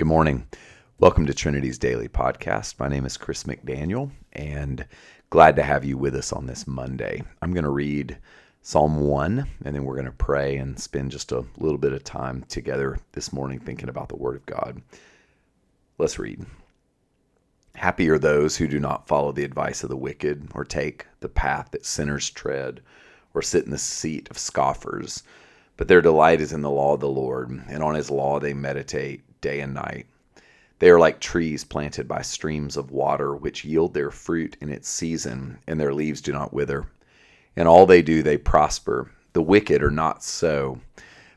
Good morning. Welcome to Trinity's Daily Podcast. My name is Chris McDaniel, and glad to have you with us on this Monday. I'm going to read Psalm 1, and then we're going to pray and spend just a little bit of time together this morning thinking about the Word of God. Let's read. Happy are those who do not follow the advice of the wicked, or take the path that sinners tread, or sit in the seat of scoffers. But their delight is in the law of the Lord, and on his law they meditate day and night. They are like trees planted by streams of water, which yield their fruit in its season, and their leaves do not wither. In all they do, they prosper. The wicked are not so,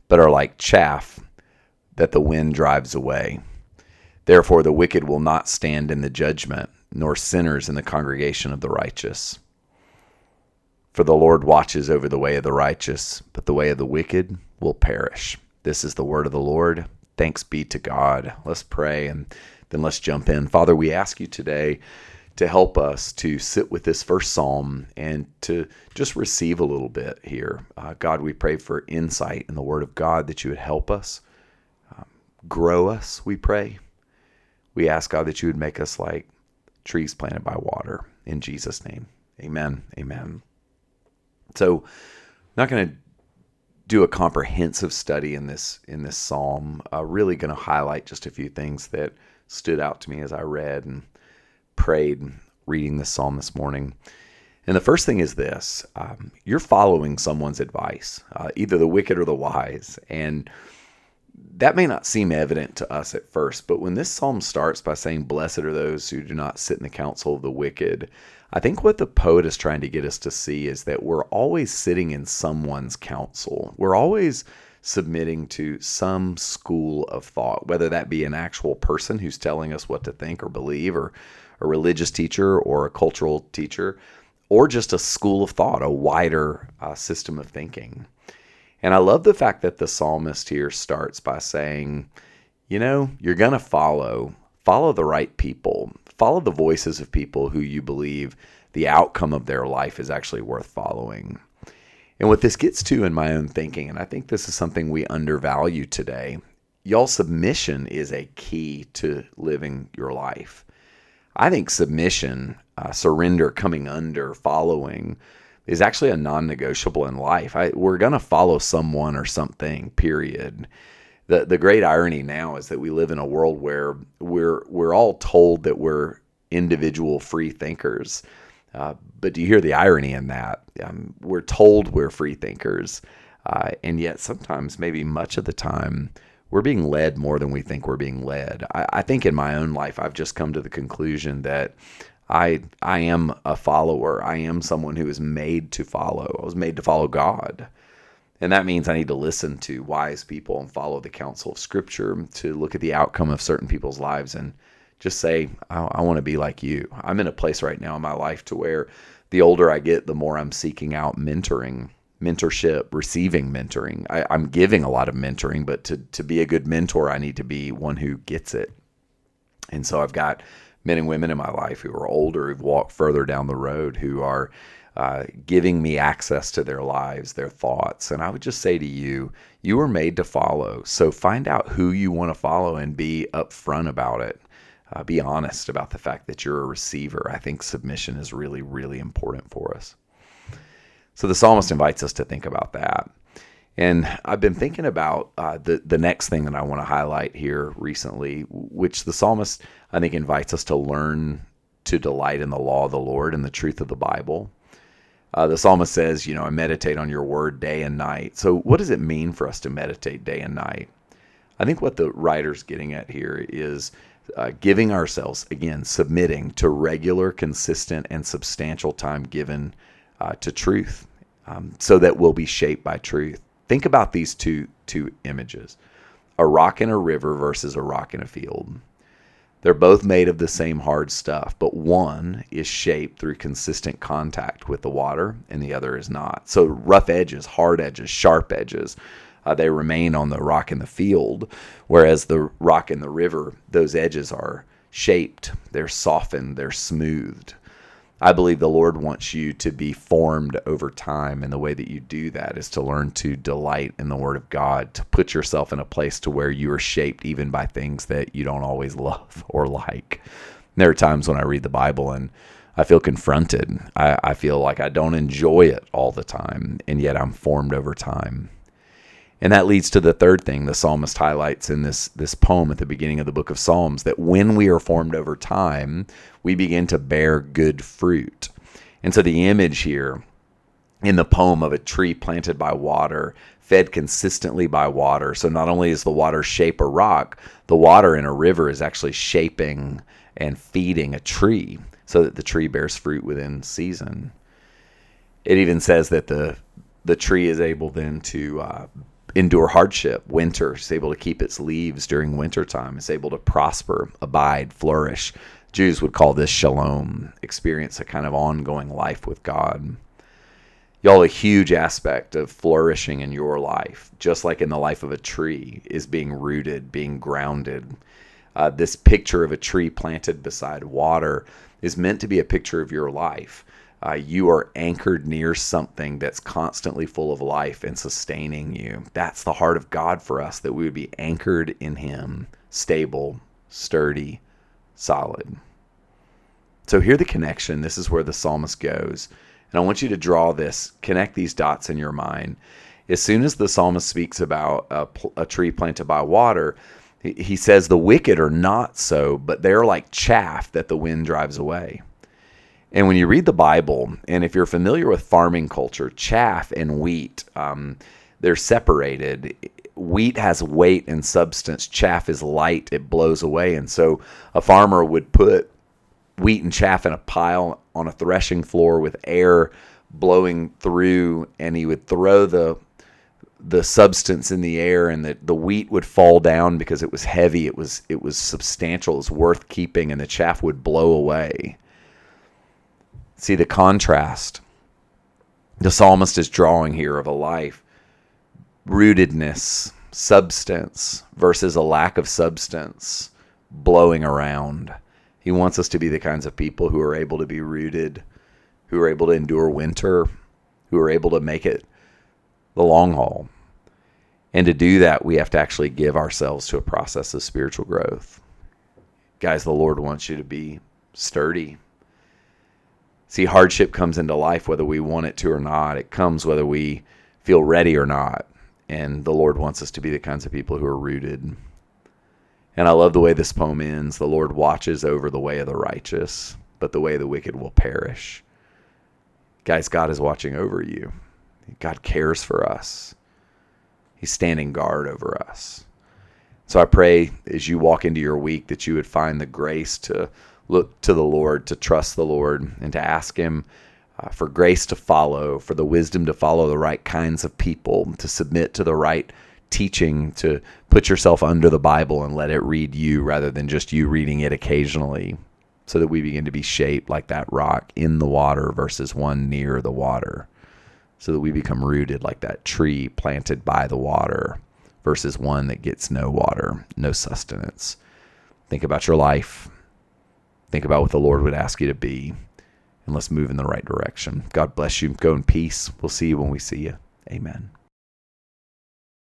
but are like chaff that the wind drives away. Therefore, the wicked will not stand in the judgment, nor sinners in the congregation of the righteous. For the Lord watches over the way of the righteous, but the way of the wicked will perish. This is the word of the Lord. Thanks be to God. Let's pray and then let's jump in. Father, we ask you today to help us to sit with this first psalm and to just receive a little bit here. Uh, God, we pray for insight in the Word of God that you would help us, um, grow us, we pray. We ask, God, that you would make us like trees planted by water. In Jesus' name, amen. Amen. So, not going to do a comprehensive study in this in this psalm. Uh, really going to highlight just a few things that stood out to me as I read and prayed reading this psalm this morning. And the first thing is this um, you're following someone's advice, uh, either the wicked or the wise. And that may not seem evident to us at first, but when this psalm starts by saying, Blessed are those who do not sit in the counsel of the wicked, I think what the poet is trying to get us to see is that we're always sitting in someone's counsel. We're always submitting to some school of thought, whether that be an actual person who's telling us what to think or believe, or a religious teacher or a cultural teacher, or just a school of thought, a wider uh, system of thinking. And I love the fact that the psalmist here starts by saying, you know, you're going to follow, follow the right people, follow the voices of people who you believe the outcome of their life is actually worth following. And what this gets to in my own thinking, and I think this is something we undervalue today, y'all submission is a key to living your life. I think submission, uh, surrender, coming under, following, is actually a non-negotiable in life. I, we're going to follow someone or something. Period. The the great irony now is that we live in a world where we're we're all told that we're individual free thinkers. Uh, but do you hear the irony in that? Um, we're told we're free thinkers, uh, and yet sometimes, maybe much of the time, we're being led more than we think we're being led. I, I think in my own life, I've just come to the conclusion that I I am a follower. I am someone who is made to follow. I was made to follow God. And that means I need to listen to wise people and follow the counsel of Scripture to look at the outcome of certain people's lives and just say, I, I want to be like you. I'm in a place right now in my life to where the older I get, the more I'm seeking out mentoring, mentorship, receiving mentoring. I, I'm giving a lot of mentoring, but to, to be a good mentor, I need to be one who gets it. And so I've got men and women in my life who are older, who've walked further down the road, who are uh, giving me access to their lives, their thoughts. And I would just say to you, you are made to follow. So find out who you want to follow and be upfront about it. Uh, be honest about the fact that you're a receiver. I think submission is really, really important for us. So the psalmist invites us to think about that. And I've been thinking about uh, the the next thing that I want to highlight here recently, which the psalmist I think invites us to learn to delight in the law of the Lord and the truth of the Bible. Uh, the psalmist says, you know, I meditate on your word day and night. So, what does it mean for us to meditate day and night? I think what the writer's getting at here is uh, giving ourselves, again, submitting to regular, consistent, and substantial time given uh, to truth um, so that we'll be shaped by truth. Think about these two two images: a rock in a river versus a rock in a field. They're both made of the same hard stuff, but one is shaped through consistent contact with the water, and the other is not. So rough edges, hard edges, sharp edges, uh, they remain on the rock in the field, whereas the rock in the river, those edges are shaped, they're softened, they're smoothed. I believe the Lord wants you to be formed over time. And the way that you do that is to learn to delight in the Word of God, to put yourself in a place to where you are shaped even by things that you don't always love or like. There are times when I read the Bible and I feel confronted. I, I feel like I don't enjoy it all the time, and yet I'm formed over time. And that leads to the third thing the psalmist highlights in this, this poem at the beginning of the book of Psalms that when we are formed over time, we begin to bear good fruit. And so the image here in the poem of a tree planted by water, fed consistently by water. So not only is the water shape a rock, the water in a river is actually shaping and feeding a tree so that the tree bears fruit within season. It even says that the the tree is able then to uh, endure hardship, winter. It's able to keep its leaves during wintertime. It's able to prosper, abide, flourish. Jews would call this shalom, experience a kind of ongoing life with God. Y'all, a huge aspect of flourishing in your life, just like in the life of a tree, is being rooted, being grounded. Uh, this picture of a tree planted beside water is meant to be a picture of your life uh, you are anchored near something that's constantly full of life and sustaining you. That's the heart of God for us, that we would be anchored in Him, stable, sturdy, solid. So, here the connection. This is where the psalmist goes. And I want you to draw this, connect these dots in your mind. As soon as the psalmist speaks about a, a tree planted by water, he says, The wicked are not so, but they're like chaff that the wind drives away. And when you read the Bible, and if you're familiar with farming culture, chaff and wheat, um, they're separated. Wheat has weight and substance. Chaff is light; it blows away. And so, a farmer would put wheat and chaff in a pile on a threshing floor with air blowing through, and he would throw the the substance in the air, and the, the wheat would fall down because it was heavy. It was it was substantial. It was worth keeping, and the chaff would blow away. See the contrast the psalmist is drawing here of a life rootedness, substance versus a lack of substance blowing around. He wants us to be the kinds of people who are able to be rooted, who are able to endure winter, who are able to make it the long haul. And to do that, we have to actually give ourselves to a process of spiritual growth. Guys, the Lord wants you to be sturdy, See, hardship comes into life whether we want it to or not. It comes whether we feel ready or not. And the Lord wants us to be the kinds of people who are rooted. And I love the way this poem ends. The Lord watches over the way of the righteous, but the way of the wicked will perish. Guys, God is watching over you. God cares for us. He's standing guard over us. So I pray as you walk into your week that you would find the grace to look to the Lord, to trust the Lord, and to ask Him uh, for grace to follow, for the wisdom to follow the right kinds of people, to submit to the right teaching, to put yourself under the Bible and let it read you rather than just you reading it occasionally, so that we begin to be shaped like that rock in the water versus one near the water, so that we become rooted like that tree planted by the water versus one that gets no water, no sustenance. Think about your life Think about what the Lord would ask you to be, and let's move in the right direction. God bless you. Go in peace. We'll see you when we see you. Amen.